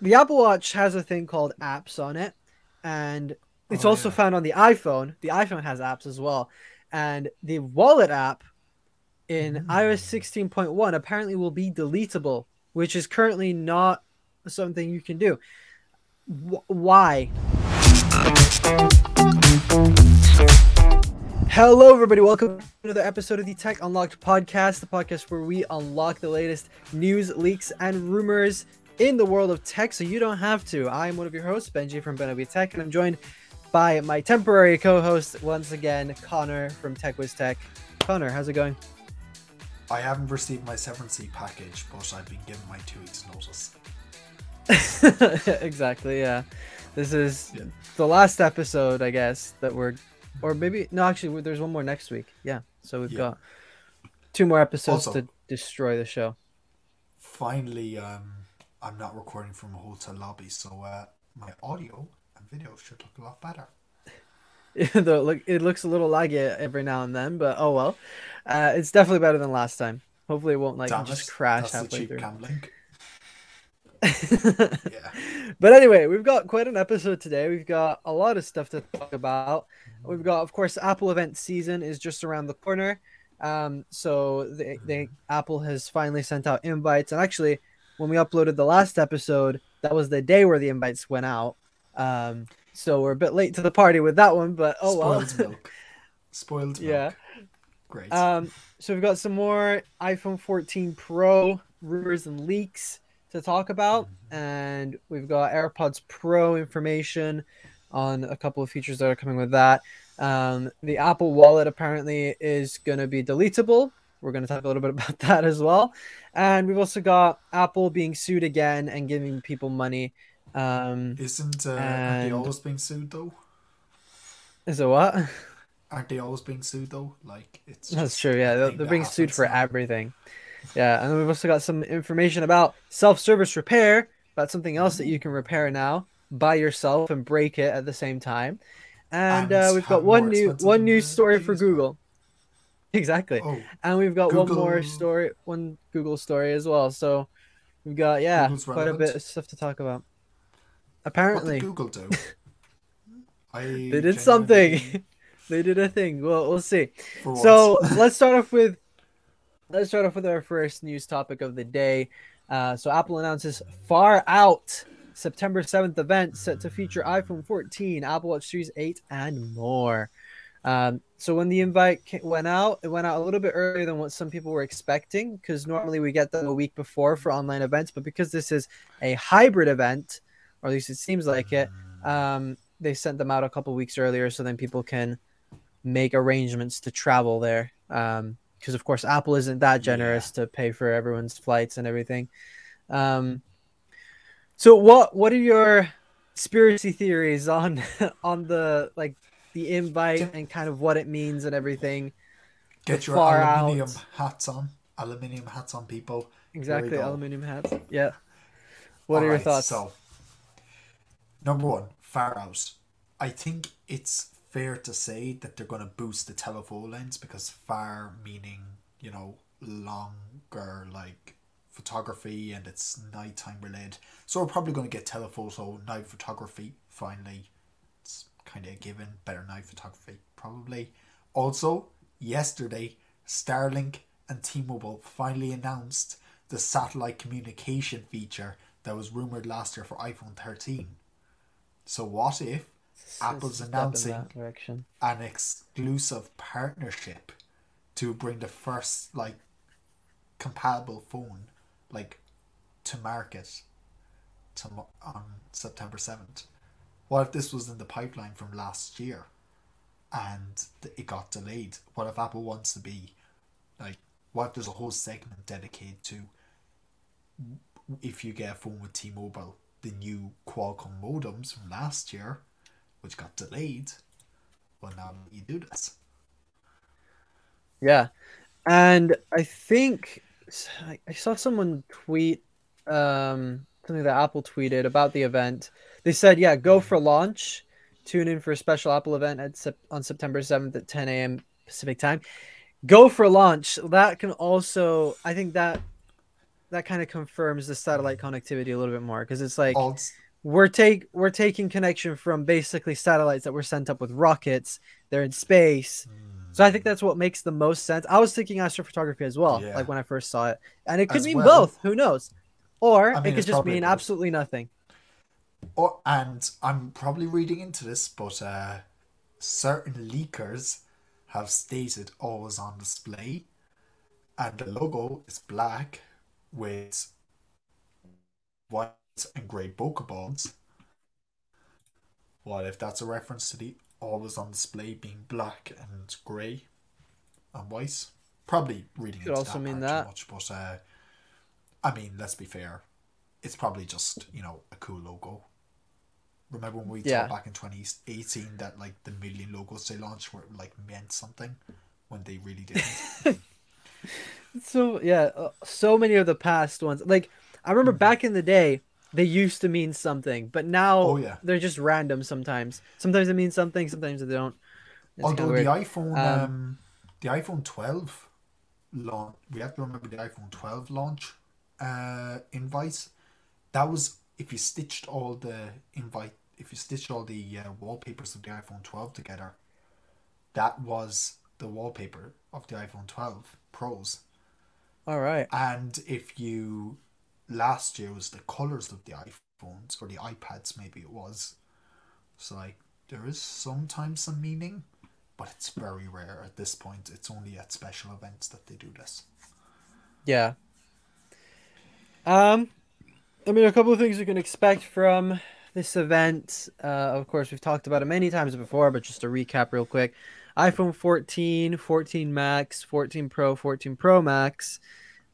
the Apple Watch has a thing called apps on it, and it's Oh, also yeah. found on the iPhone. The iPhone has apps as well, and the Wallet app in iOS Mm. 16.1 apparently will be deletable, which is currently not something you can do. Wh- why? Hello, everybody. Welcome to another episode of the Tech Unlocked podcast, the podcast where we unlock the latest news, leaks, and rumors in the world of tech so you don't have to. I'm one of your hosts, Benjy from Benobia Tech, and I'm joined by my temporary co host, once again, Conor from TechWiz Tech. Conor, how's it going? I haven't received my severance package, but I've been given my two weeks notice. exactly, yeah. This is Yeah. the last episode, I guess, that we're, or maybe, no, actually, there's one more next week. Yeah. So we've Yeah. got two more episodes Also- to destroy the show. Finally, um, I'm not recording from a hotel lobby, so uh, my audio and video should look a lot better. Though it look it looks a little laggy every now and then, but oh well. Uh, it's definitely better than last time. Hopefully, it won't like Damn just it, crash That's the halfway through. Yeah. but anyway, we've got quite an episode today. We've got a lot of stuff to talk about. We've got, of course, Apple event season is just around the corner. Um, so the, the Apple has finally sent out invites, and actually, when we uploaded the last episode, that was the day where the invites went out. Um, so we're a bit late to the party with that one, but oh well. Spoiled milk. Spoiled milk. Yeah. Great. Um, so we've got some more iPhone 14 Pro rumors and leaks to talk about, and we've got AirPods Pro information on a couple of features that are coming with that. Um, the Apple Wallet apparently is going to be deletable. We're going to talk a little bit about that as well, and we've also got Apple being sued again and giving people money. Um, Isn't uh, aren't they always being sued though? is it what? Aren't they always being sued though? Like it's That's true. Yeah, they're, they're being sued for everything. Yeah, and then we've also got some information about self-service repair, about something else that you can repair now by yourself and break it at the same time. And, And uh, we've got one new one than new story for Google. Exactly. Oh, And we've got one more story, one Google story as well. So we've got yeah, Google's quite a bit of stuff to talk about. what Apparently, did Google do? I they did something. they did a thing. Well, we'll see. So let's start off with let's start off with our first news topic of the day. Uh, so Apple announces far out September 7th event set to feature iPhone 14, Apple Watch Series 8, and more. Um, so when the invite went out, it went out a little bit earlier than what some people were expecting because normally we get them a week before for online events, but because this is a hybrid event, or at least it seems like it, um, they sent them out a couple weeks earlier so then people can make arrangements to travel there. Um, because of course Apple isn't that generous to pay for everyone's flights and everything. Um, so what what are your conspiracy theories on on the like the invite Can- and kind of what it means and everything? Get your aluminium out. hats on. Aluminium hats on, people. Exactly, aluminum hats. Yeah. What are your Alright, thoughts? So, number one, far out. I think it's fair to say that they're going to boost the telephoto lens because far meaning, you know, longer, like photography and it's nighttime related. So we're probably going to get telephoto, night photography finally. It's kind of a given. Better night photography, probably. Also, yesterday, Starlink and T Mobile finally announced the satellite communication feature that was rumored last year for iPhone 13. So, what if Apple's announcing an exclusive partnership to bring the first like compatible phone like to market to on September 7th what if this was in the pipeline from last year and it got delayed? What if Apple wants to be like what if there's a whole segment dedicated to if you get a phone with T-Mobile the new Qualcomm modems from last year which got delayed well now you do this. Yeah, and I think I- I saw someone tweet um, something that Apple tweeted about the event. They said, "Yeah, go for launch. Tune in for a special Apple event at Sep- on September seventh at ten a.m. Pacific time. Go for launch. That can also, I think that that kind of confirms the satellite connectivity a little bit more because it's like we're take we're taking connection from basically satellites that were sent up with rockets. They're in space. Hmm. So I think that's what makes the most sense. I was thinking astrophotography as well, Yeah. like when I first saw it, and it could As mean well. both. Who knows? Or I it could just mean both. absolutely nothing. Oh, and I'm probably reading into this, but uh, certain leakers have stated always on display, and the logo is black with white and grey bokeh balls. What if that's a reference to the always on display being black and grey and white? Probably reading Could into also that mean that. too much, but uh, I mean, let's be fair. It's probably just you know a cool logo. Remember when we Yeah. talked back in 2018 that like the million logos they launched were like meant something when they really didn't. So yeah, uh, so many of the past ones. Like I remember back in the day, they used to mean something, but now Oh, yeah. they're just random. Sometimes, sometimes it means something, sometimes they don't. It's Although the iPhone, Um, um, the iPhone 12 launch, we have to remember the iPhone 12 launch uh, invite. That was if you stitched all the invite, if you stitch all the uh, wallpapers of the iPhone 12 together, that was the wallpaper of the iPhone 12 Pros. All right. And if you last year was the colors of the iPhones or the iPads, maybe it was. So like there is sometimes some meaning, but it's very rare at this point. It's only at special events that they do this. Yeah. Um, I mean, a couple of things you can expect from this event. Uh, of course, we've talked about it many times before, but just to recap real quick iPhone 14, 14 Max, 14 Pro, 14 Pro Max,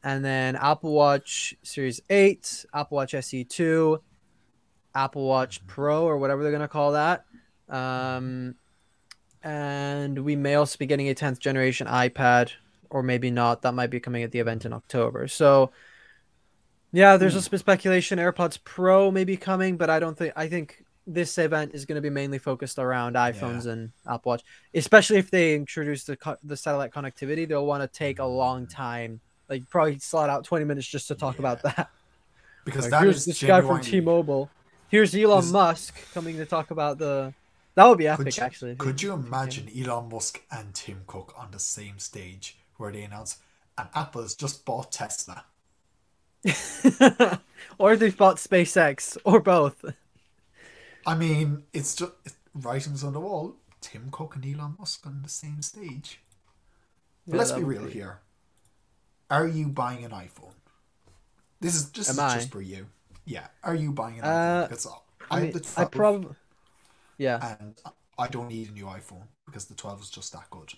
and then Apple Watch Series 8, Apple Watch SE 2, Apple Watch Pro, or whatever they're going to call that. Um, and we may also be getting a 10th generation iPad, or maybe not. That might be coming at the event in October. So, yeah, there's hmm. also been speculation AirPods Pro may be coming, but I don't think I think this event is going to be mainly focused around iPhones and Apple Watch, especially if they introduce the co- the satellite connectivity. They'll want to take a long mm-hmm. time, like probably slot out 20 minutes just to talk about that. Because Like, that here's is this guy from T-Mobile. Here's Elon Is- Musk coming to talk about the. That would be epic, Could you, actually. could you imagine Elon Musk and Tim Cook on the same stage where they announce, and Apple has just bought Tesla? or they've bought SpaceX, or both. I mean, it's just writings on the wall. Tim Cook and Elon Musk on the same stage. But Yeah, let's be real be- here. Are you buying an iPhone? This is this Am is I? just for you. Yeah. Are you buying an Uh, iPhone? Because I, I mean, I probably. Yeah. and I don't need a new iPhone because the 12 is just that good.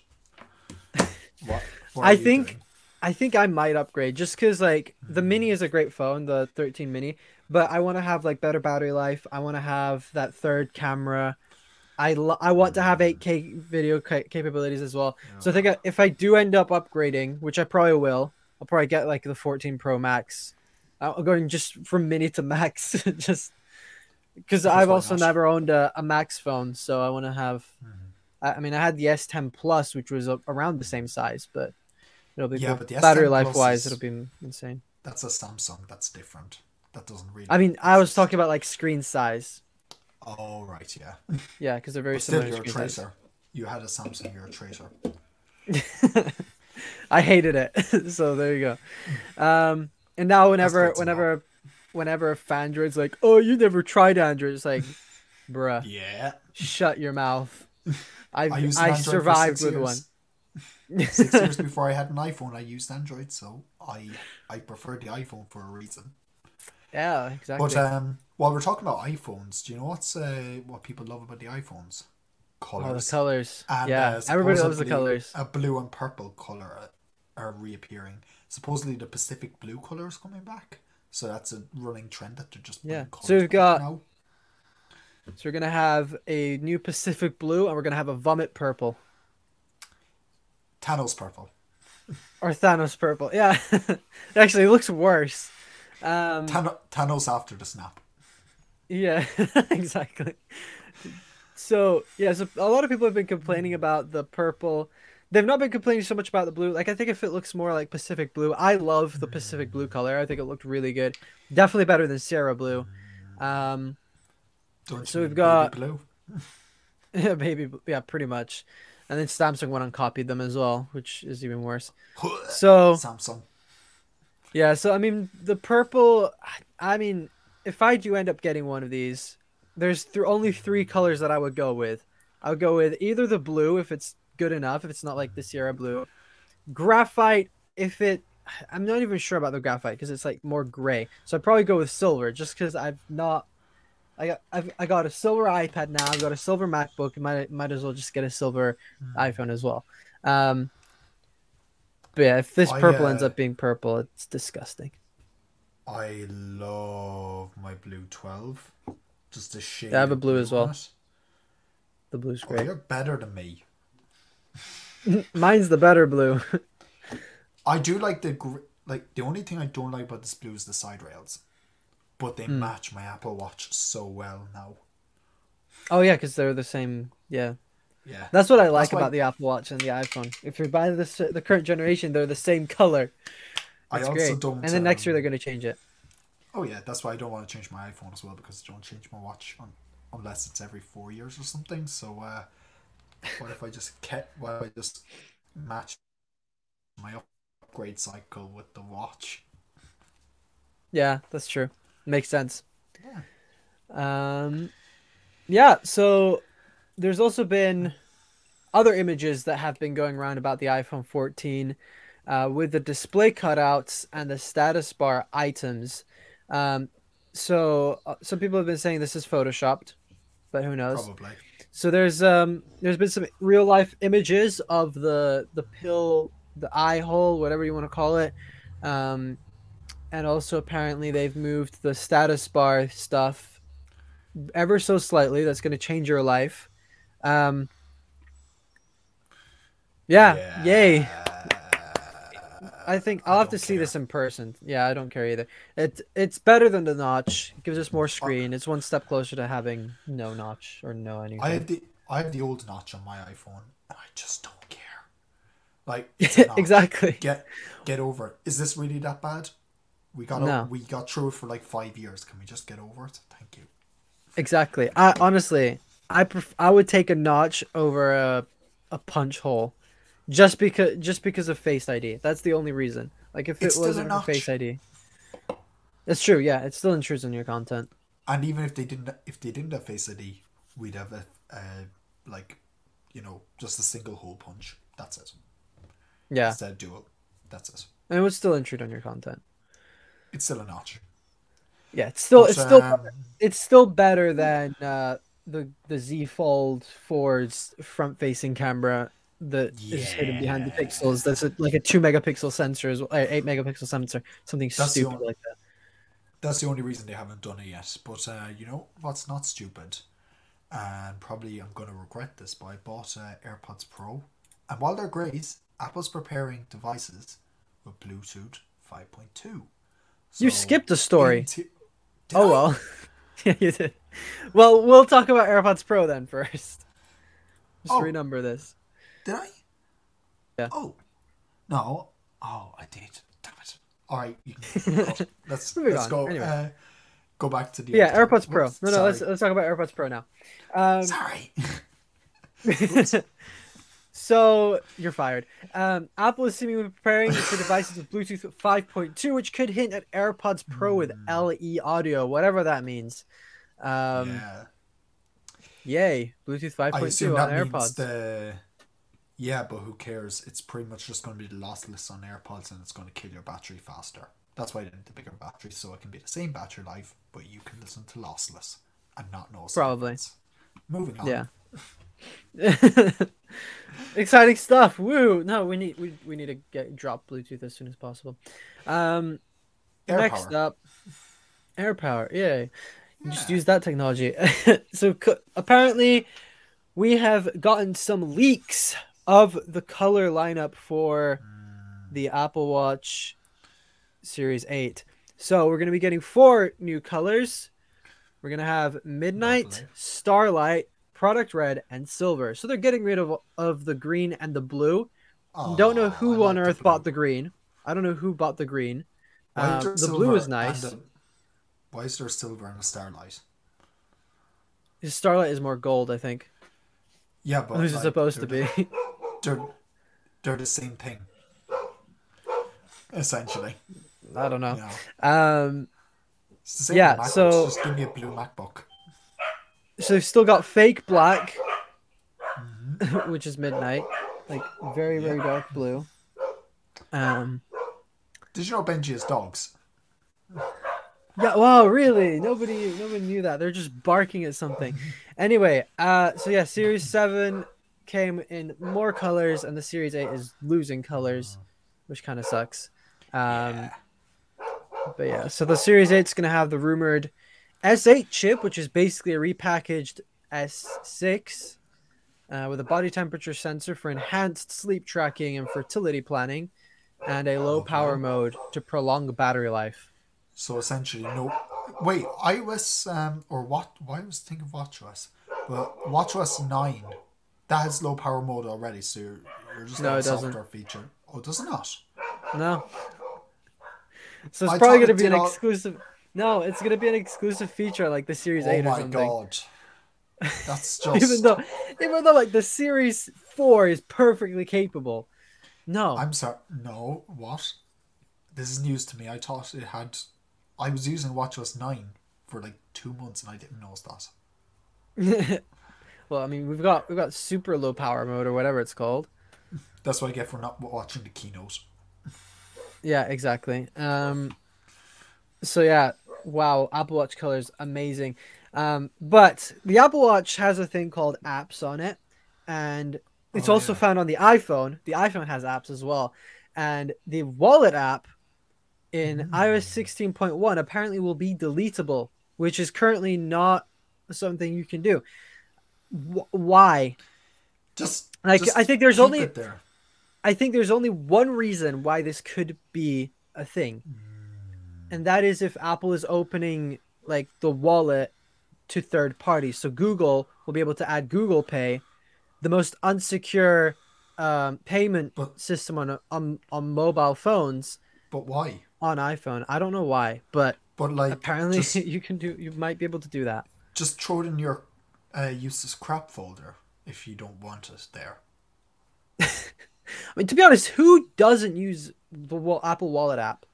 What, what I think- doing? I think I might upgrade just because like the Hmm. mini is a great phone, the 13 mini, but I want to have like better battery life. I want to have that third camera. I lo- I want to have 8K video ca- capabilities as well. So I think I, if I do end up upgrading, which I probably will, I'll probably get like the 14 Pro Max. I'm going just from mini to max, just because I've also never owned a, a max phone, so I want to have. Mhm. I, I mean, I had the S10 Plus, which was a, around the same size, but it'll be Yeah, cool. but the battery S10 life wise, is- it'll be insane. That's a Samsung. That's different. That doesn't really. I mean, I was talking about like screen size. Oh right, yeah. Yeah, because they're very But still, similar. you're a size. traitor. You had a Samsung. You're a traitor. I hated it. so there you go. Um, and now whenever, whenever, whenever a Fandroid's like, "Oh, you never tried Android," it's like, bruh, Yeah. shut your mouth. I've, I I, used an Android for survived with years. one. Six years before I had an iPhone, I used Android, so I I preferred the iPhone for a reason. yeah, exactly. But um, while we're talking about iPhones, do you know what's uh, what people love about the iPhones? oh, the Colors. colors. And, yeah, uh, everybody loves the colors. A blue and purple color are reappearing. Supposedly, the Pacific blue color is coming back. So that's a running trend that they're just Yeah. So we've got- now. So we're gonna have a new Pacific blue, and we're gonna have a vomit purple. Thanos purple. Or Thanos purple. Yeah. Actually, it looks worse. Um, Than- Thanos after the snap. yeah, exactly. So, yeah, so a lot of people have been complaining about the purple they've not been complaining so much about the blue. Like I think if it looks more like Pacific blue, I love the Pacific blue color. I think it looked really good. Definitely better than Sierra blue. Um, Don't So we've got- baby blue. yeah, baby. yeah, pretty much. And then Samsung went and copied them as well, which is even worse. So Samsung. yeah, so I mean the purple. I mean, if I do end up getting one of these, there's th- only three colors that I would go with. I would go with either the blue if it's good enough, if it's not like the Sierra blue, graphite if it. I'm not even sure about the graphite because it's like more gray. So I'd probably go with silver just because I've not. I got I've, I got a silver iPad now. I've got a silver MacBook. Might might as well just get a silver iPhone as well. Um, but yeah, if this I, purple ends uh, up being purple, it's disgusting. I love my blue 12. Just a shade. I have a blue as well. it. The blue's Oh, great. you're better than me. Mine's the better blue. I do like the like the only thing I don't like about this blue is the side rails, but they Hmm. match my Apple Watch so well now. oh yeah, because they're the same. Yeah, Yeah, that's what I like why- about the Apple Watch and the iPhone. If you're buying this the current generation, they're the same color. I also great. don't. And then next year um, they're gonna change it. Oh yeah, that's why I don't want to change my iPhone as well because I don't change my watch on, unless it's every four years or something. So uh, what if I just kept? What if I just match my upgrade cycle with the watch? Yeah, that's true. Makes sense. Yeah. Um, yeah. So there's also been other images that have been going around about the iPhone 14 uh, with the display cutouts and the status bar items. Um, so uh, some people have been saying this is photoshopped, but who knows? Probably. So there's um there's been some real life images of the the pill, the eye hole, whatever you want to call it. Um and also apparently they've moved the status bar stuff ever so slightly. That's going to change your life. Um Yeah, yay. I think I'll I have to don't see this in person. Yeah, I don't care either. It it's better than the notch. It gives us more screen. It's one step closer to having no notch or no anything. I have the I have the old notch on my iPhone, and I just don't care. Like it's a notch. exactly. Get get over it. Is this really that bad? We got No. we got through it for like five years. Can we just get over it? Thank you. Exactly. I honestly, I pref- I would take a notch over a a punch hole, just because just because of Face ID. That's the only reason. Like if It's it a wasn't for Face. ID. That's true. Yeah, it still intrudes on your content. And even if they didn't, if they didn't have Face ID, we'd have a, uh, like, you know, just a single hole punch. That's it. Yeah, Instead of dual. That's it. and it would still intrude on your content. It's still a notch. Yeah, it's still But, it's still um, it's still better than uh, the the Z Fold 4's front facing camera that is hidden behind the pixels. That's a, like a two megapixel sensor, as well, uh, eight megapixel sensor, something That's stupid only- like that. That's the only reason they haven't done it yet. But uh, you know what's not stupid, and probably I'm gonna regret this, but I bought uh, AirPods Pro, and while they're great, Apple's preparing devices with Bluetooth 5.2. You skipped a story. into- Oh well. yeah, you did. Well, we'll talk about AirPods Pro then first. Just Oh. renumber this. Did I? Yeah. Oh, no. Oh, I did. Damn it. All right, you can. let's let's on, go. anyway. Uh, go back to the. Yeah, AirPods. Pro. No, no, let's let's talk about AirPods Pro now. Um, Sorry. so you're fired. Um, Apple is seemingly preparing for devices with Bluetooth 5.2, which could hint at AirPods Pro with LE audio, whatever that means. Um, yeah. Yay, Bluetooth I 5.2 assume on AirPods. the. Yeah, but who cares? It's pretty much just going to be lossless on AirPods, and it's going to kill your battery faster. That's why they need the bigger battery, so it can be the same battery life, but you can listen to lossless and not know. Probably. Moving on. Yeah. Exciting stuff. Woo. No, we need we, we need to get drop Bluetooth as soon as possible. Um Air next power. up air power. Yay. You Just use that technology. so co- apparently we have gotten some leaks of the color lineup for Mm. the Apple Watch Series 8. So we're going to be getting four new colors. We're going to have Midnight. Starlight, Product Red, and Silver. So they're getting rid of of the green and the blue. Don't know Oh, who on like earth blue. bought the green. I don't know who bought the green. Um, the blue is nice. a- why is there silver and a starlight? His Starlight is more gold, I think. Yeah, but Who's it supposed to be? the- They're they're the same thing. Essentially, I don't know. you know. Um, It's the same Yeah, with MacBooks, so- just give me a blue MacBook. So we've still got fake black, Mm-hmm. which is midnight, like very very dark blue. Um, Did you know Benjy has dogs? yeah. Wow, really? Nobody nobody knew that. They're just barking at something. Anyway, uh, so yeah, Series Seven came in more colors, and the Series Eight is losing colors, which kind of sucks. Um, Yeah. But yeah, so the Series eight's going to have the rumored S8 chip, which is basically a repackaged S6 uh, with a body temperature sensor for enhanced sleep tracking and fertility planning, and a low power mode to prolong battery life. So essentially, no. Wait, iOS um or what? Why was thinking of WatchOS? But WatchOS nine, that has low power mode already. So you're, you're just No, it doesn't. software feature. Oh, does it not? No. So it's I probably to be an all- exclusive. No, it's going to be an exclusive feature like the Series Oh 8 or my god, that's just. even though, even though like the Series 4 is perfectly capable. No. I'm sorry. No, what? This is news to me. I thought it had. I was using WatchOS nine for like two months and I didn't know that. well, I mean, we've got we've got super low power mode or whatever it's called. That's what I get for not watching the keynote. Yeah, exactly. Um, so yeah, wow, Apple Watch colors amazing. Um, but the Apple Watch has a thing called apps on it, and it's Oh, also yeah. found on the iPhone. The iPhone has apps as well, and the Wallet app in Hmm. iOS 16.1 apparently will be deletable, which is currently not something you can do. Wh- why? Just Like, just I think there's only- there. I think there's only one reason why this could be a thing, and that is if Apple is opening like the wallet to third parties. So Google will be able to add Google Pay, the most unsecure um, payment But- system on, on on mobile phones But why? on iPhone. I don't know why, but But like apparently just, you can do. You might be able to do that. just throw it in your uh, useless crap folder if you don't want it there. I mean, to be honest, who doesn't use the Apple Wallet app?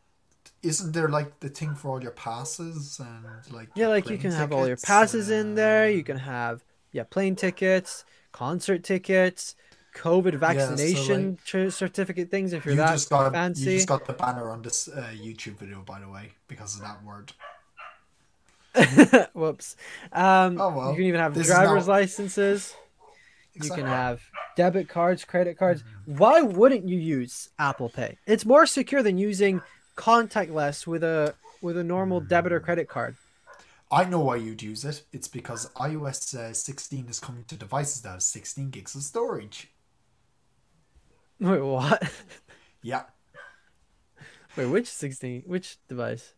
Isn't there like the thing for all your passes and like Yeah, like you can have all your passes in there. You can have yeah, plane tickets, concert tickets, COVID vaccination tr- certificate things if you're You that just got you just got the banner on this uh, YouTube video, by the way, because of that word. Whoops. Um, Oh, well. you can even have This driver's now- licenses. You can have debit cards, credit cards. Mm-hmm. Why wouldn't you use Apple Pay? It's more secure than using contactless with a with a normal debit Mm. or credit card. I know why you'd use it. It's because iOS uh, 16 is coming to devices that have 16 gigs of storage. Wait, what? Yeah, Wait, which 16? Which device?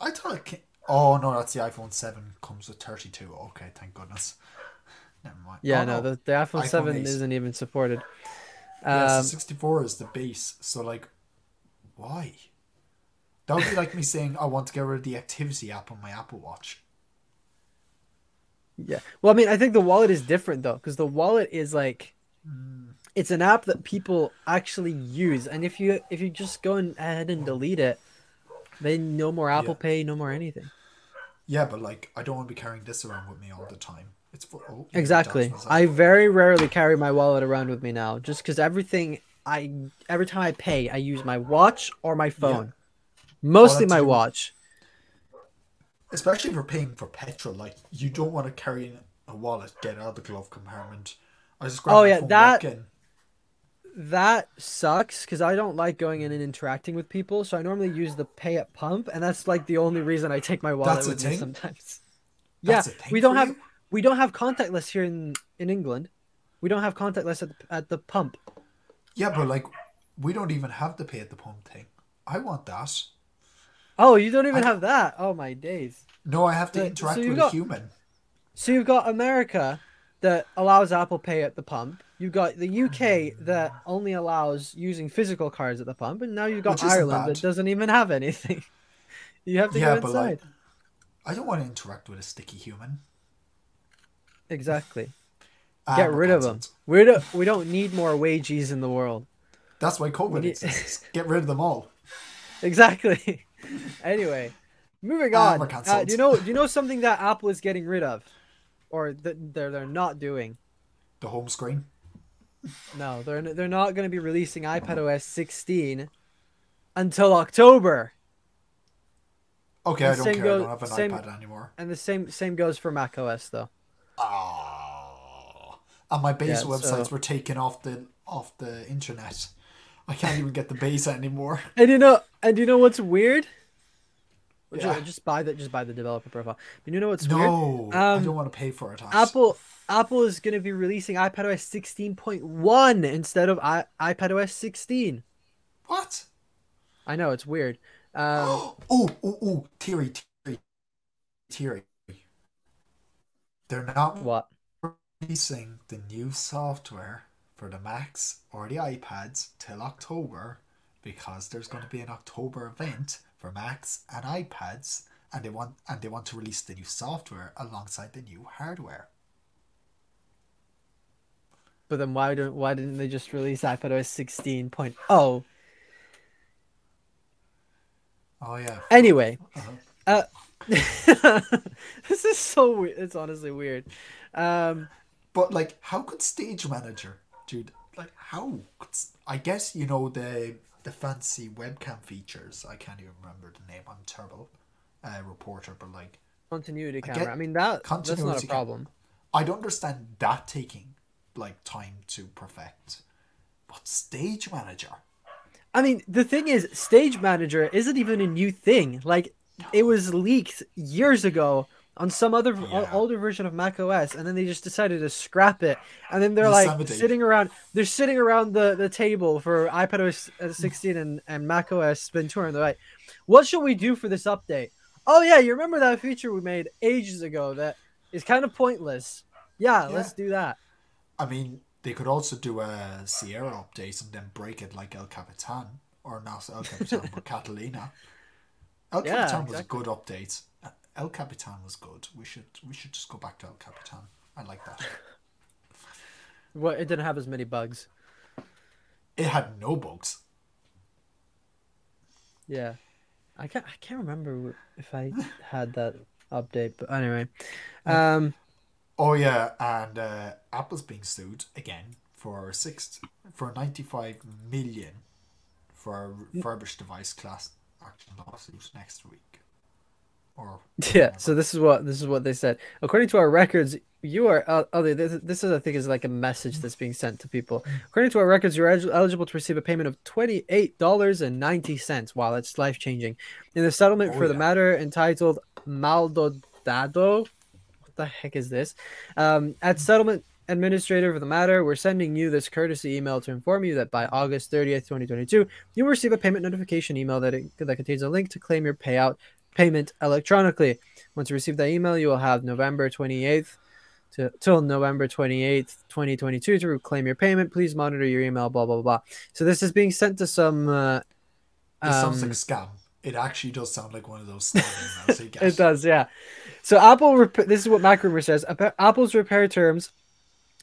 I thought it came... Oh, no, that's the iPhone 7 comes with 32. Okay, thank goodness. Never mind. Yeah, Oh, no, the, the iPhone, iPhone 7 8. isn't even supported. Yeah, Um, so 64 is the base. So, like, why? That would be like me saying I want to get rid of the activity app on my Apple Watch. Yeah. Well, I mean, I think the wallet is different though, because the wallet is like, hmm. it's an app that people actually use, and if you if you just go and ahead and delete it, then no more Apple Yeah. Pay, no more anything. Yeah, but like, I don't want to be carrying this around with me all the time. It's for oh, Exactly. I very rarely carry my wallet around with me now, just because everything I every time I pay, I use my watch or my phone. Mostly my watch. especially if you're paying for petrol. Like, you don't want to carry in a wallet, get out of the glove compartment. I just grab Oh, yeah, phone, that- That sucks because I don't like going in and interacting with people, so I normally use the pay at pump, and that's like the only reason I take my wallet That's a with me sometimes. That's yeah, we don't have you? we don't have contactless here in in England. We don't have contactless at the, at the pump. Yeah, but like, we don't even have the pay at the pump thing. I want that. Oh, you don't even I- have that. Oh my days. No, I have to interact so with got- a human. So you've got America that allows Apple Pay at the pump. You've got the UK that only allows using physical cards at the pump, and now you've got Ireland that doesn't even have anything. you have to Yeah, go but inside. like, I don't want to interact with a sticky human. Exactly. Ah, Get rid of them. We don't. We don't need more wages in the world. That's why COVID need- exists. Get rid of them all. Exactly. anyway, moving Ah, on. Uh, do you know? Do you know something that Apple is getting rid of, or that they're they're not doing? The home screen. No, they're they're not going to be releasing iPadOS 16 until October, Okay, I don't care. goes- I don't have an same- iPad anymore. and the same same goes for macOS though. Ah. And my base Yeah, websites so- were taken off the off the internet. I can't even get the base anymore. And you know, and you know what's weird? Just, Yeah. just buy the just buy the developer profile. But you know what's weird? No, I Um, don't want to pay for it. Apple Apple is going to be releasing iPadOS 16.1 instead of I, iPadOS 16. What? I know it's weird. Um, oh, oh, oh, Theory, Theory, Theory. They're not what? releasing the new software for the Macs or the iPads till October because there's going to be an October event for Macs and iPads and they want and they want to release the new software alongside the new hardware. But then why don't why didn't they just release iPadOS 16.0? Oh yeah. Anyway, Uh-huh. uh, this is so weird. It's honestly weird. Um, But like, how could Stage Manager, dude? Like, how? I guess you know the the fancy webcam features. I can't even remember the name. I'm a terrible uh, reporter, but like, continuity get camera. I mean that that's not a cam- problem. I'd understand that taking like time to perfect, but Stage Manager. I mean, the thing is, Stage Manager isn't even a new thing. Like, it was leaked years ago on some other o- older version of Mac OS, and then they just decided to scrap it. And then they're like sitting around, they're sitting around the, the table for iPadOS uh, 16 and, and Mac OS Ventura, and they're like, what should we do for this update? Oh, yeah, you remember that feature we made ages ago that is kind of pointless? Yeah, Yeah. let's do that. I mean, they could also do a Sierra update and then break it like El Capitan, or not El Capitan, but Catalina. El Yeah, Capitan was a good update. El Capitan was good. We should we should just go back to El Capitan. I like that. Well, it didn't have as many bugs. It had no bugs. Yeah, I can't. I can't remember if I had that update, but anyway, um, Oh yeah, and uh, Apple's being sued again for six for ninety five million for a refurbished device class action lawsuit next week. Or yeah. So this is what this is what they said. According to our records, you are. Uh, oh, this, this is I think is like a message that's being sent to people. According to our records, you're eligible to receive a payment of twenty eight dollars and ninety cents. Wow, that's life changing. In the settlement Oh, for the matter entitled Maldonado. What the heck is this? Um, at settlement administrator for the matter, we're sending you this courtesy email to inform you that by August 30th, 2022, you will receive a payment notification email that it, that contains a link to claim your payout payment electronically. Once you receive that email, you will have November 28th to till November 28th, 2022 to claim your payment. Please monitor your email, blah blah blah. So this is being sent to some uh, This sounds um, like a scam. It actually does sound like one of those scam emails you get. It does, yeah. So Apple, rep- this is what MacRumor says. Apple's repair terms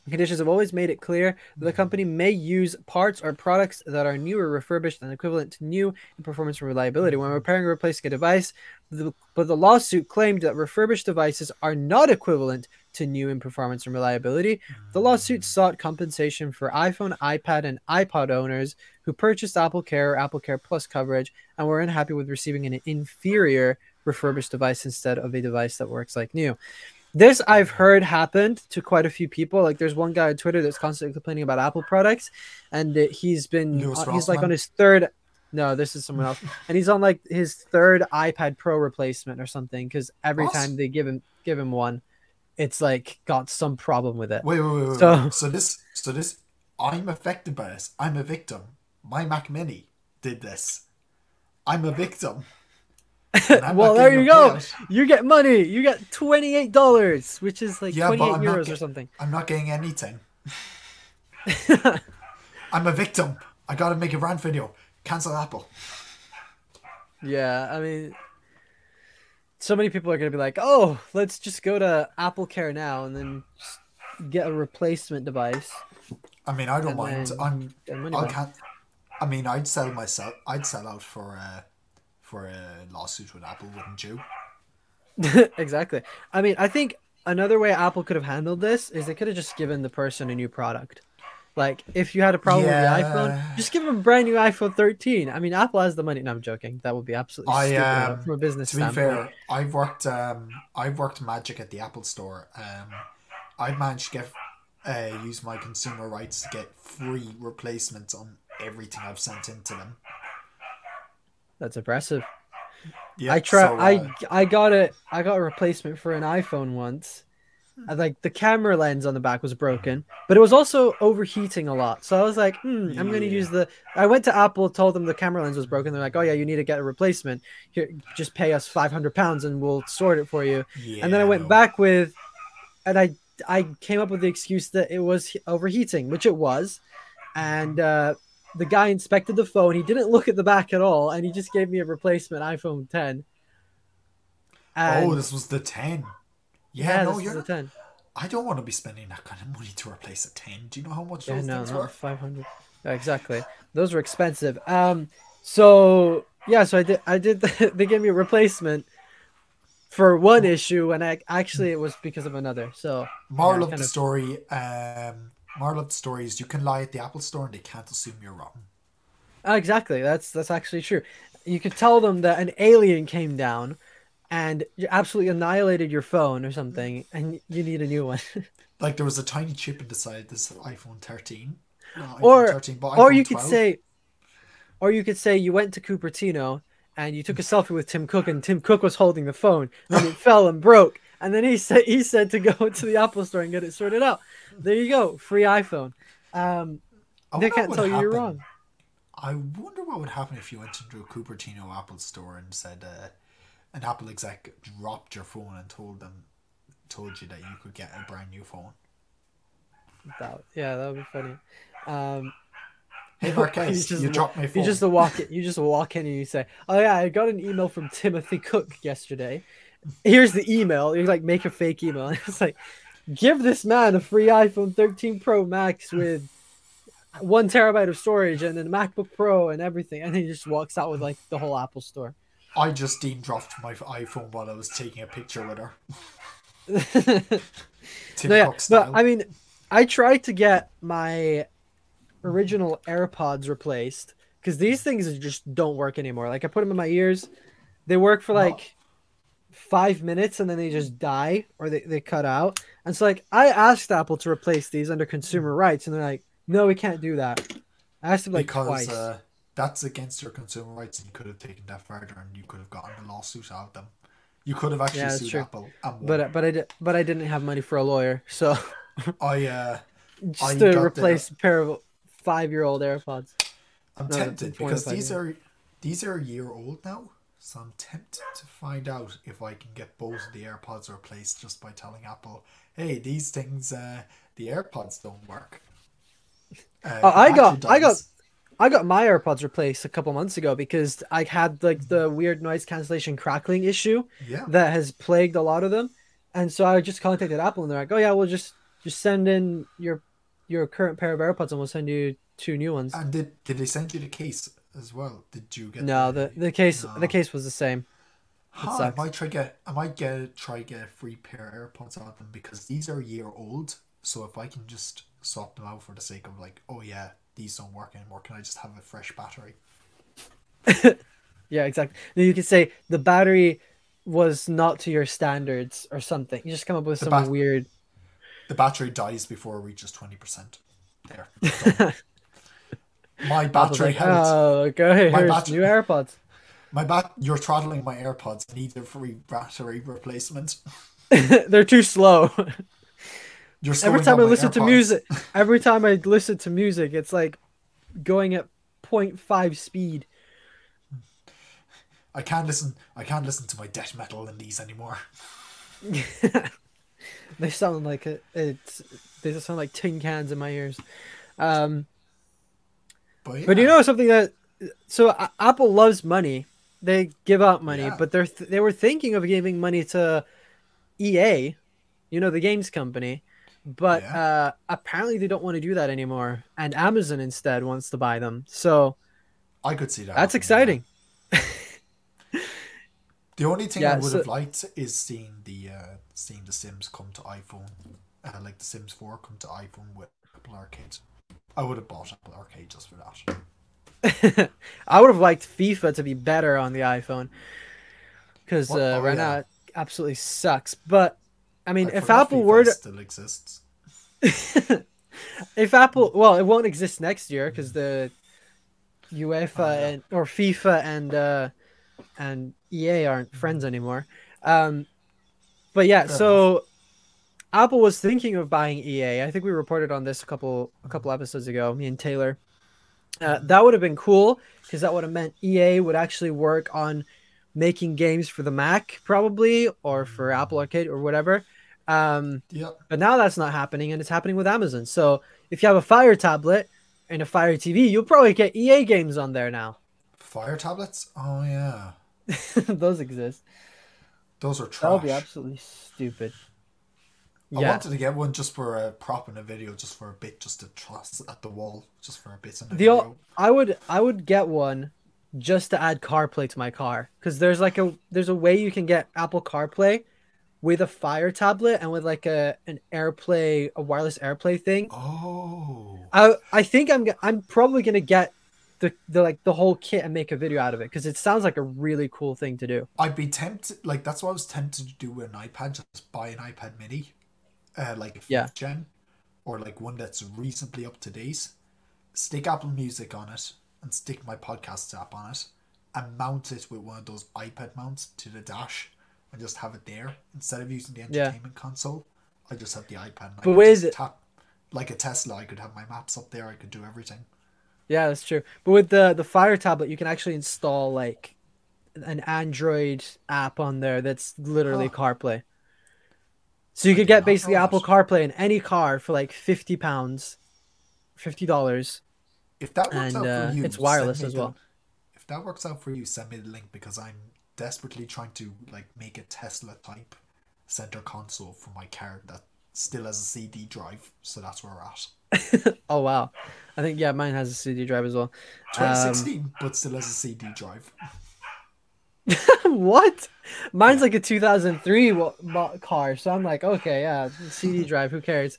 conditions have always made it clear that the hmm. company may use parts or products that are new or refurbished and equivalent to new in performance and reliability when hmm. repairing or replacing a device. The, but the lawsuit claimed that refurbished devices are not equivalent to new in performance and reliability. The lawsuit hmm. sought compensation for iPhone, iPad, and iPod owners who purchased Apple Care or Apple Care Plus coverage and were unhappy with receiving an inferior refurbished device instead of a device that works like new. This I've heard happened to quite a few people. Like there's one guy on Twitter that's constantly complaining about Apple products, and he's been Louis uh, he's like on his third. No, this is someone else, and he's on like his third iPad Pro replacement or something. Because every time they give him give him one, it's like got some problem with it. Wait, wait, wait, wait. So- So, so this, so this, I'm affected by this. I'm a victim. My Mac Mini did this. I'm a victim. Well, there you go. You get money. You get twenty eight dollars, which is like Yeah, twenty eight euros or something. I'm not getting anything. I'm a victim. I gotta make a rant video. Cancel Apple. Yeah, I mean, so many people are gonna be like, "Oh, let's just go to Apple Care now and then get a replacement device." I mean, I don't And mind. I'm. I can't. I mean, I'd sell myself. I'd sell out for a for a lawsuit with Apple, wouldn't you? exactly. I mean, I think another way Apple could have handled this is they could have just given the person a new product. Like, if you had a problem Yeah. with the iPhone, just give them a brand new iPhone 13. I mean, Apple has the money. No, I'm joking. That would be absolutely I, stupid um, from a business To be standpoint. fair, I've worked. Um, I've worked magic at the Apple Store. Um, I've managed to get uh, use my consumer rights to get free replacements on everything I've sent into them. That's impressive. Yeah, I try. so, I uh, I got a I got a replacement for an iPhone once. I, like the camera lens on the back was broken, but it was also overheating a lot. So I was like, hmm, I'm gonna Yeah. use the. I went to Apple, told them the camera lens was broken. They're like, oh yeah, you need to get a replacement. Here, just pay us 500 pounds and we'll sort it for you. and then I went back with, and I I came up with the excuse that it was overheating, which it was, and uh, the guy inspected the phone. He didn't look at the back at all, and he just gave me a replacement iPhone 10. And oh, this was the ten. Yeah, yeah, no, this you're. a 10. I don't want to be spending that kind of money to replace a ten. Do you know how much Yeah, those no, things were? 500. Yeah, exactly. Those were expensive. Um, so yeah, so I did. I did. they gave me a replacement for one issue, and I actually it was because of another. So Moral Yeah, of the of- story. Um, moral of the story is you can lie at the Apple Store and they can't assume you're wrong. Oh, exactly. That's that's actually true. You could tell them that an alien came down and you absolutely annihilated your phone or something, and you need a new one. Like there was a tiny chip inside this iPhone 13. No, iPhone Or- 13, but or iPhone you could say, or you could say you went to Cupertino and you took a selfie with Tim Cook, and Tim Cook was holding the phone, and it fell and broke, and then he said he said to go to the Apple Store and get it sorted out. There you go, free iPhone. Um, they can't tell you you're wrong. I wonder what would happen if you went into a Cupertino Apple store and said uh, an Apple exec dropped your phone and told them, told you that you could get a brand new phone. That, yeah, that would be funny. Um, Hey Marquez, just you dropped my phone. You just walk it. You just walk in and you say, "Oh yeah, I got an email from Timothy Cook yesterday. Here's the email." You like make a fake email. It's like, give this man a free iPhone 13 Pro Max with one terabyte of storage and a MacBook Pro and everything, and he just walks out with like the whole Apple Store. I just Dean dropped my iPhone while I was taking a picture with her. No, yeah, but I mean, I tried to get my original AirPods replaced because these things just don't work anymore. Like I put them in my ears, they work for like five minutes and then they just die or they, they cut out. And so like I asked Apple to replace these under consumer rights, and they're like, no, we can't do that. I asked them like because twice. uh, that's against your consumer rights, and you could have taken that further, and you could have gotten a lawsuit out of them. You could have actually Yeah, sued true. Apple. And but but I did but I didn't have money for a lawyer, so I, uh, just I to got the- replace a pair of five year old AirPods. I'm No, tempted because these are these are a year old now, so I'm tempted to find out if I can get both of the AirPods replaced just by telling Apple, "Hey, these things, uh, the AirPods don't work." Uh, Oh, I got- battery I got- I got my AirPods replaced a couple months ago because I had like the weird noise cancellation crackling issue yeah. that has plagued a lot of them, and so I just contacted Apple and they're like, "Oh yeah, we'll just just send in your your current pair of AirPods and we'll send you two new ones." And did did they send you the case as well? Did you get No, the the case No. the case was the same. Huh, I might try get I might get try get a free pair of AirPods out of them because these are a year old. So if I can just swap them out for the sake of like, oh yeah, these don't work anymore, can I just have a fresh battery? Yeah, exactly. Then you could say the battery was not to your standards or something. You just come up with The some bat- weird. The battery dies before it reaches twenty percent. There. my battery like, health. oh, go ahead, My battery- new AirPods. My bat you're throttling my AirPods. Need a free battery replacement. They're too slow. Every time I listen to music, every time I listen to music, it's like going at 0.5 speed. I can't listen I can't listen to my death metal in these anymore. they sound like it, it's they just sound like tin cans in my ears. Um, But, yeah. But you know something that so A- Apple loves money. They give out money, Yeah. but they're th- they were thinking of giving money to EA, you know, the games company. But Yeah. uh, apparently they don't want to do that anymore, and Amazon instead wants to buy them. So I could see that. that's exciting. The only thing I would so- have liked is seeing the uh, seeing the Sims come to iPhone, uh, like the Sims Four come to iPhone with Apple Arcade. I would have bought Apple Arcade just for that. I would have liked FIFA to be better on the iPhone because uh, Oh, right yeah. now it absolutely sucks. But I mean, I if Apple FIFA were to still exists. if Apple, well, it won't exist next year because the UEFA Oh, yeah. and or FIFA and uh, and EA aren't friends anymore. Um, but yeah, Fair so Apple was thinking of buying EA. I think we reported on this a couple a couple episodes ago. Me and Taylor. Uh, that would have been cool because that would have meant EA would actually work on making games for the Mac, probably, or for Apple Arcade or whatever. Um, Yep. but now that's not happening, and it's happening with Amazon. So if you have a Fire tablet and a Fire TV, you'll probably get EA games on there now. Fire tablets. Oh yeah, Those exist. those are trash. That would be absolutely stupid. I wanted to get one just for a prop in a video, just for a bit, just to truss at the wall, just for a bit in the, The video. I would I would get one just to add CarPlay to my car because there's like a there's a way you can get Apple CarPlay with a Fire tablet and with like a an AirPlay a wireless AirPlay thing. Oh, I I think I'm I'm probably gonna get the the like the whole kit and make a video out of it because it sounds like a really cool thing to do. I'd be tempted. Like that's what I was tempted to do with an iPad. Just buy an iPad Mini, uh, like a fifth Yeah. gen, or like one that's reasonably up to date. Stick Apple Music on it and stick my podcast app on it, and mount it with one of those iPad mounts to the dash, and just have it there instead of using the Yeah. entertainment console. I just have the iPad. But could with- just tap like a Tesla. I could have my maps up there. I could do everything. Yeah, that's true. But with the the Fire tablet, you can actually install like an Android app on there that's literally Huh. CarPlay. So you could get basically. Apple CarPlay in any car for like fifty pounds, fifty dollars. If that works And, out uh, for you, it's wireless as the- well. If that works out for you, send me the link because I'm desperately trying to like make a Tesla type center console for my car that still has a CD drive. So that's where we're at. Oh wow, I think yeah, mine has a CD drive as well. Um, 2016, but still has a CD drive. what? Mine's like a 2003 wa- car, so I'm like, okay, yeah, CD drive, who cares?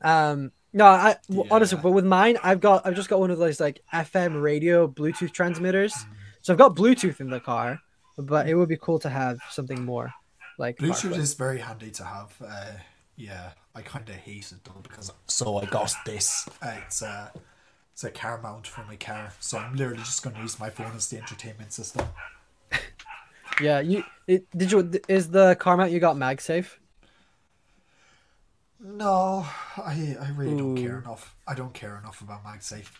Um, no, I w- honestly, Yeah. but with mine, I've got, I've just got one of those like FM radio Bluetooth transmitters, so I've got Bluetooth in the car, but it would be cool to have something more, like Bluetooth is very handy to have. Uh, yeah, I kind of hate it though because so I got this. Uh, it's a it's a car mount for my car, so I'm literally just going to use my phone as the entertainment system. Yeah, you it, did you is the car mount you got MagSafe? No, I I really don't care enough. I don't care enough about MagSafe.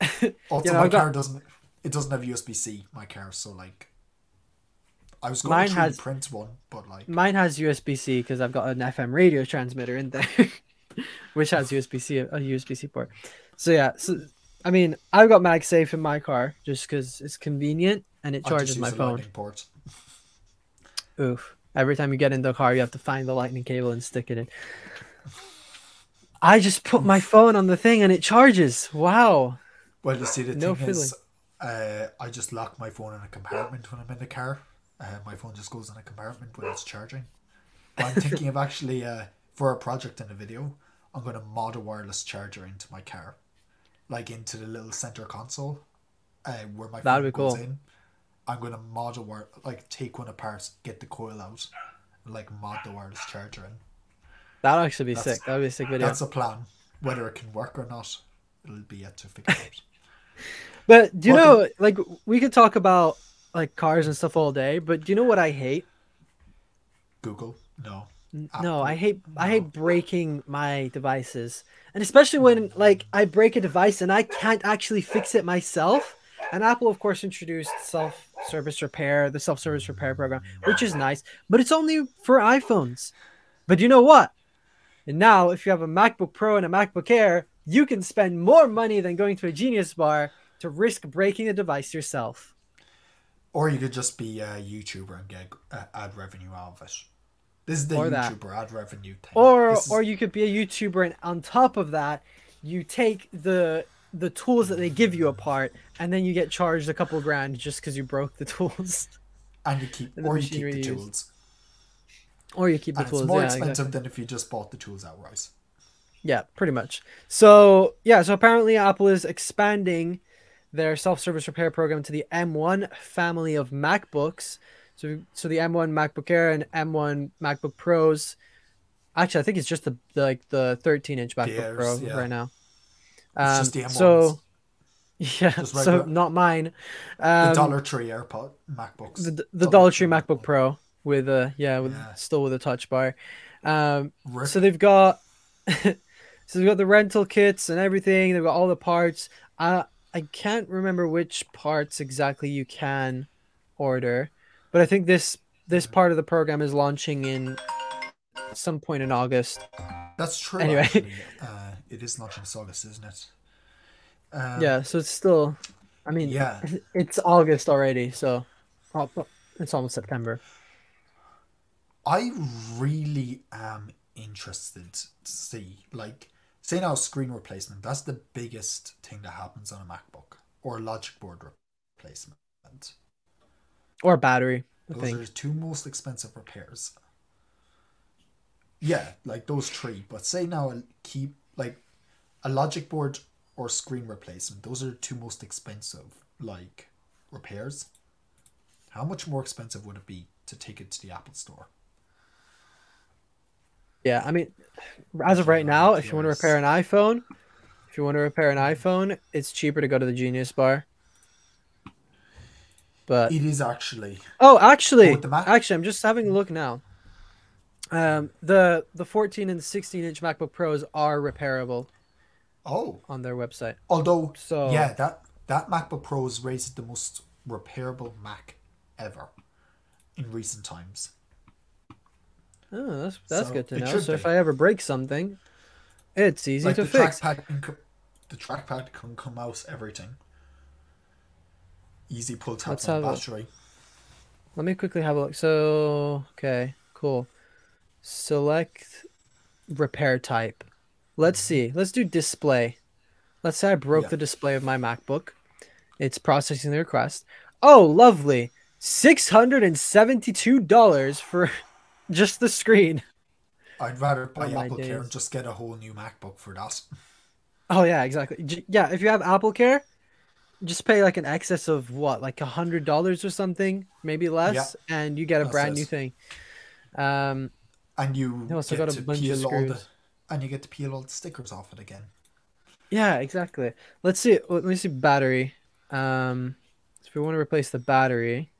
Also, know, my got- car doesn't. It doesn't have USB C. My car, so like, I was going Mine to has- print one, but like, Mine has USB C because I've got an FM radio transmitter in there, which has USB C a USB C port. So yeah, so I mean, I've got MagSafe in my car just because it's convenient and it charges my a phone. port. Oof! Every time you get in the car, you have to find the lightning cable and stick it in. I just put my phone on the thing and it charges. Wow. Well, you see, the No thing is, uh, I just lock my phone in a compartment when I'm in the car. Uh, my phone just goes in a compartment when it's charging. But I'm thinking of actually, uh, for a project in a video, I'm going to mod a wireless charger into my car, like into the little center console, uh, where my That'd phone be goes cool. in. I'm going to mod a wire, like take one apart, get the coil out, and like mod the wireless charger in. That'd actually be That's- sick. That'd be a sick video. That's a plan. Whether it can work or not, it'll be yet to figure out. But do you Welcome- know, like, we could talk about like cars and stuff all day, but do you know what I hate? Google, no. No, I hate I hate breaking my devices. And especially when like I break a device and I can't actually fix it myself. And Apple of course introduced self-service repair, the self-service repair program, which is nice, but it's only for iPhones. But you know what? And now if you have a MacBook Pro and a MacBook Air, you can spend more money than going to a Genius Bar to risk breaking the device yourself. Or you could just be a YouTuber and get uh, ad revenue out of it. This is the Or that. YouTuber ad revenue thing. Or is- or you could be a YouTuber and on top of that, you take the the tools that they give you apart and then you get charged a couple grand just because you broke the tools. and you keep or you keep the used. tools. or you keep the And tools. it's more yeah, expensive exactly. than if you just bought the tools outright. Yeah, pretty much. So yeah, so apparently Apple is expanding their self-service repair program to the M1 family of MacBooks. So so the M1 MacBook Air and M1 MacBook Pros. Actually, I think it's just the, the like the 13-inch MacBook Airs, Pro yeah. right now. It's Um, just the M1s. so yeah, Just so not mine. The Um, Dollar Tree AirPod MacBooks. the, the Dollar Tree MacBook Pro with a yeah with Yeah. still with a touch bar. Um, Rip. so they've got so they've got the rental kits and everything. They've got all the parts. I I can't remember which parts exactly you can order, but I think this this part of the program is launching in some point in August. That's true. Anyway. Actually. Uh, it is launching this August, isn't it? Um, yeah, so it's still, I mean, Yeah. it's August already, so it's almost September. I really am interested to see, like, say now screen replacement. That's the biggest thing that happens on a MacBook or a Logic board replacement. Or battery, I Those think. are the two most expensive repairs. Yeah, like those three. But say now a keep like a logic board or screen replacement. Those are the two most expensive like repairs. How much more expensive would it be to take it to the Apple Store? Yeah, I mean, as of right now, if you want to repair an iPhone, if you want to repair an iPhone, it's cheaper to go to the Genius Bar. But It is actually. oh, actually, with the Mac? actually, I'm just having a look now. Um, the the 14 and 16 inch MacBook Pros are repairable Oh, on their website. although So yeah, that that MacBook Pro is rated the most repairable Mac ever in recent times. oh, that's that's So, good to know. So if. I ever break something, it's easy like to the fix. trackpad can the trackpad can come out everything easy pull tab Let's on battery Let me quickly have a look. So, okay, cool. Select repair type. Let's see. Let's do display. Let's say I broke Yeah. the display of my MacBook. It's processing the request. Oh, lovely. $672 for just the screen. i'd rather buy Oh apple care and just get a whole new macbook for that Oh, yeah, exactly. Yeah, if you have Apple Care, just pay like an excess of what, like a $100 or something, maybe less, and you get a That's brand new thing. Um, and you They also get got a to bunch of peel all the and you get to peel all the stickers off it again Yeah, exactly. Let's see. Let me see battery. Um, so if we want to replace the battery,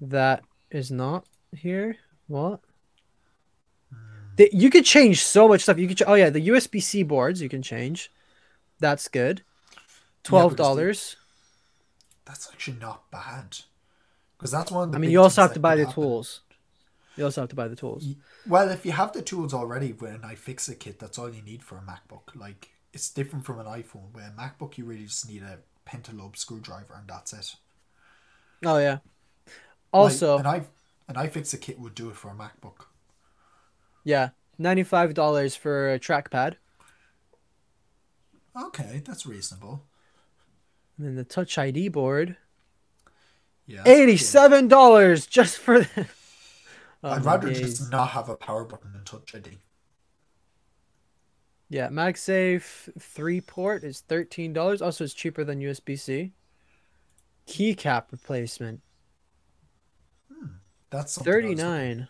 that is not here. What? The, you could change so much stuff. You could. Ch- oh yeah, the USB C boards you can change. That's good. Twelve dollars. that's actually not bad because that's one of the I mean, you also have to buy the happen. tools. You also have to buy the tools. Well if you have the tools already with an iFixit kit that's all you need for a macbook like it's different from an iphone where a macbook you really just need a pentalobe screwdriver and that's it Oh yeah. Like, Also, an i an iFixit kit would do it for a MacBook. yeah, ninety-five dollars for a trackpad, Okay, that's reasonable. and then the Touch ID board. Yeah, Eighty-seven dollars just for. The... Oh, I'd my rather days. just not have a power button than Touch ID. Yeah, MagSafe three port is thirteen dollars. Also, it's cheaper than USB C. Keycap replacement hmm, That's I thirty nine.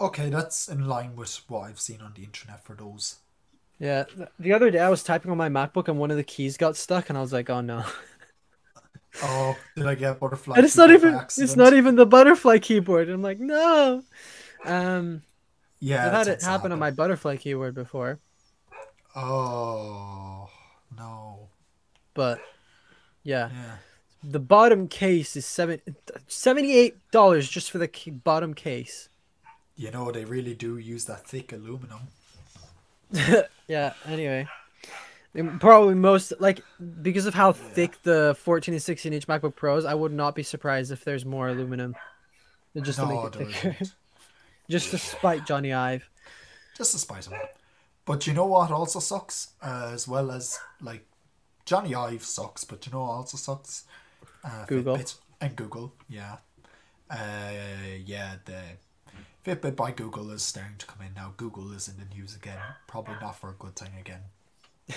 Okay, that's in line with what I've seen on the internet for those. Yeah, the other day I was typing on my MacBook and one of the keys got stuck, and I was like, "Oh no!" Oh, did I get a butterfly? and it's not even it's not even the butterfly keyboard. I'm like, "No." Um, Yeah, I've had it happen on my butterfly keyboard before, Oh no. but yeah, Yeah. the bottom case is seven seventy-eight dollars just for the key, bottom case. You know they really do use that thick aluminum. yeah. Anyway, And Probably most like because of how thick the 14 and 16 inch MacBook Pros, I would not be surprised if there's more aluminum. Just to No, make it thicker. just to spite Jony Ive. just to spite him. But you know what also sucks, uh, as well as like Jony Ive sucks, but you know what also sucks? Uh, Google. Fitbit and Google, yeah, uh, yeah. The Fitbit by Google is starting to come in now. Google is in the news again. Probably not for a good thing again.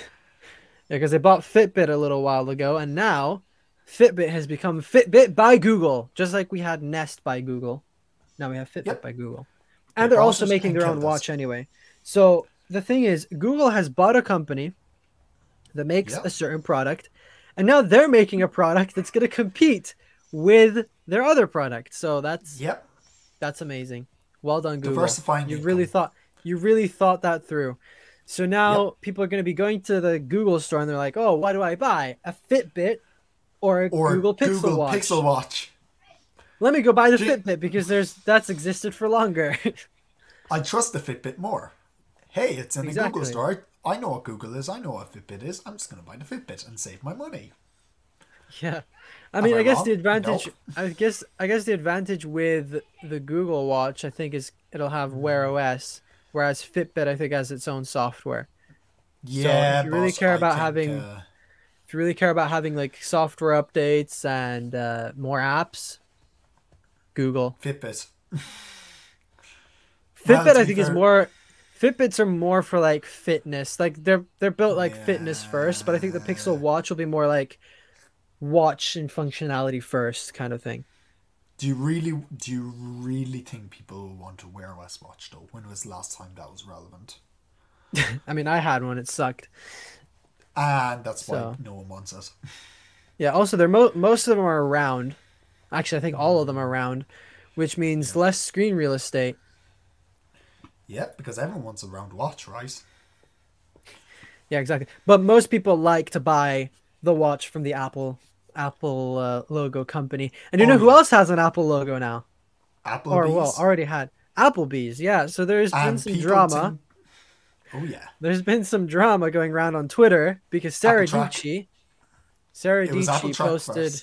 Yeah, because they bought Fitbit a little while ago, and now Fitbit has become Fitbit by Google, just like we had Nest by Google. Now we have Fitbit Yep. by Google, and they're also making their own watch anyway. So the thing is, Google has bought a company that makes Yep. a certain product, and now they're making a product that's going to compete with their other product. So that's Yep. that's amazing. Well done, Google. Diversifying You income. really thought you really thought that through. So now people are going to be going to the Google store and they're like, "Oh, what do I buy? A Fitbit or a Or Google Pixel Google Watch?" Pixel Watch. Let me go buy the you- Fitbit because there's that's existed for longer. I trust the Fitbit more. Hey, it's in the Exactly. Google store. I know what Google is. I know what Fitbit is. I'm just gonna buy the Fitbit and save my money. yeah. I mean, I I guess wrong? the advantage Nope. I guess I guess the advantage with the Google Watch I think is it'll have Wear OS whereas Fitbit I think has its own software. Yeah, If you really boss, care about think, having- uh, If you really care about having like software updates and uh, more apps, Google. Fitbit. Fitbit, Well, I think, is more. Fitbits are more for like fitness. Like they're they're built like fitness first, but I think the Pixel Watch will be more like watch and functionality first kind of thing. Do you really do you really think people want to wear a Wear OS Watch though? When was the last time that was relevant? I mean, I had one; it sucked. And that's why So- no one wants it. Yeah. Also, they're mo- most of them are round. Actually, I think all of them are round, which means less screen real estate. Yeah, because everyone wants a round watch, right? Yeah, exactly. But most people like to buy the watch from the Apple Apple uh, logo company. And you Oh, know who else has an Apple logo now? Applebee's. Or well, already had Applebee's. Yeah. So there's been and some drama. Oh yeah, There's been some drama going around on Twitter because Sara Apple. Dietschy, Sara Apple Dietschy posted.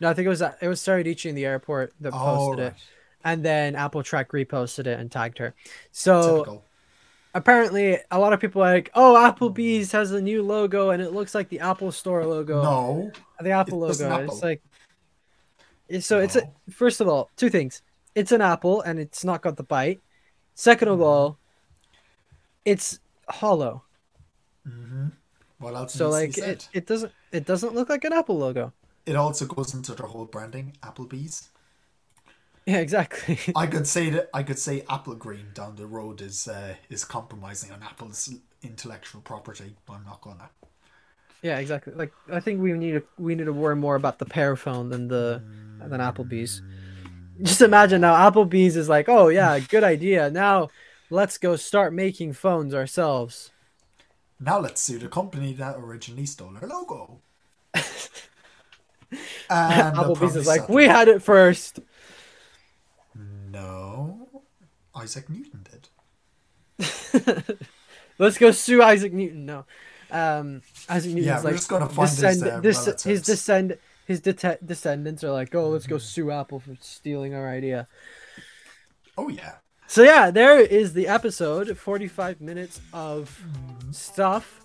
No, I think it was it was Sara Dietschy in the airport that Oh, posted right. it, and then Apple Track reposted it and tagged her. So Typical. Apparently, a lot of people are like, "Oh, Applebee's has a new logo, and it looks like the Apple Store logo." No, the Apple It logo. It's like, so it's a, first of all, two things. It's an apple, and it's not got the bite. Second Mm-hmm. of all, it's hollow. what else? So like it, it doesn't it doesn't look like an Apple logo. It also goes into their whole branding, Applebee's. Yeah, exactly. I could say that I could say Applegreen down the road is uh, is compromising on Apple's intellectual property, but I'm not gonna. yeah, exactly. Like I think we need to we need to worry more about the Pear phone than the than Applebee's. Just imagine now Applebee's is like, oh yeah, good idea. Now let's go start making phones ourselves. Now let's sue the company that originally stole our logo. and Applebee's is like, we had it first. No, Isaac Newton did. Let's go sue Isaac Newton. No, um, Isaac Newton's Yeah, we're like just gonna find his, descend, uh, this, his descend, his dete- descendants are like, oh, let's go Mm-hmm. sue Apple for stealing our idea. Oh yeah, So yeah, there is the episode. Forty-five minutes of stuff.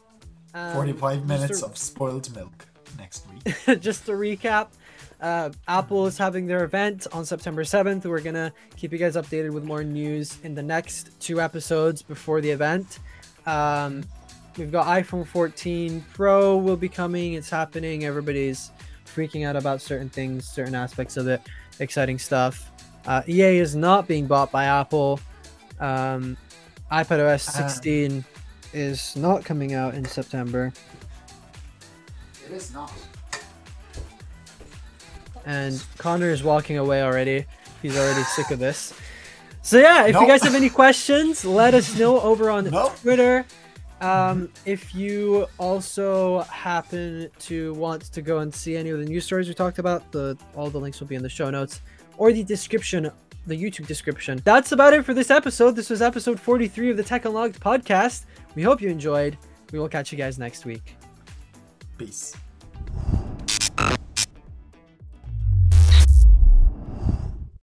Um, forty-five minutes to- of spoiled milk next week. just to recap, uh, Apple is having their event on September 7th. We're going to keep you guys updated with more news in the next two episodes before the event. Um, we've got iPhone 14 Pro will be coming. It's happening. Everybody's freaking out about certain things, certain aspects of it. Exciting stuff. Uh, EA is not being bought by Apple. Um, iPadOS Uh, 16 is not coming out in September. It is not. And Conor is walking away already. He's already sick of this. So yeah, if you guys have any questions, let us know over on No. Twitter. Um, if you also happen to want to go and see any of the news stories we talked about, the all the links will be in the show notes or the description, the YouTube description. That's about it for this episode. This was episode 43 of the Tech Unlocked podcast. We hope you enjoyed. We will catch you guys next week. Peace.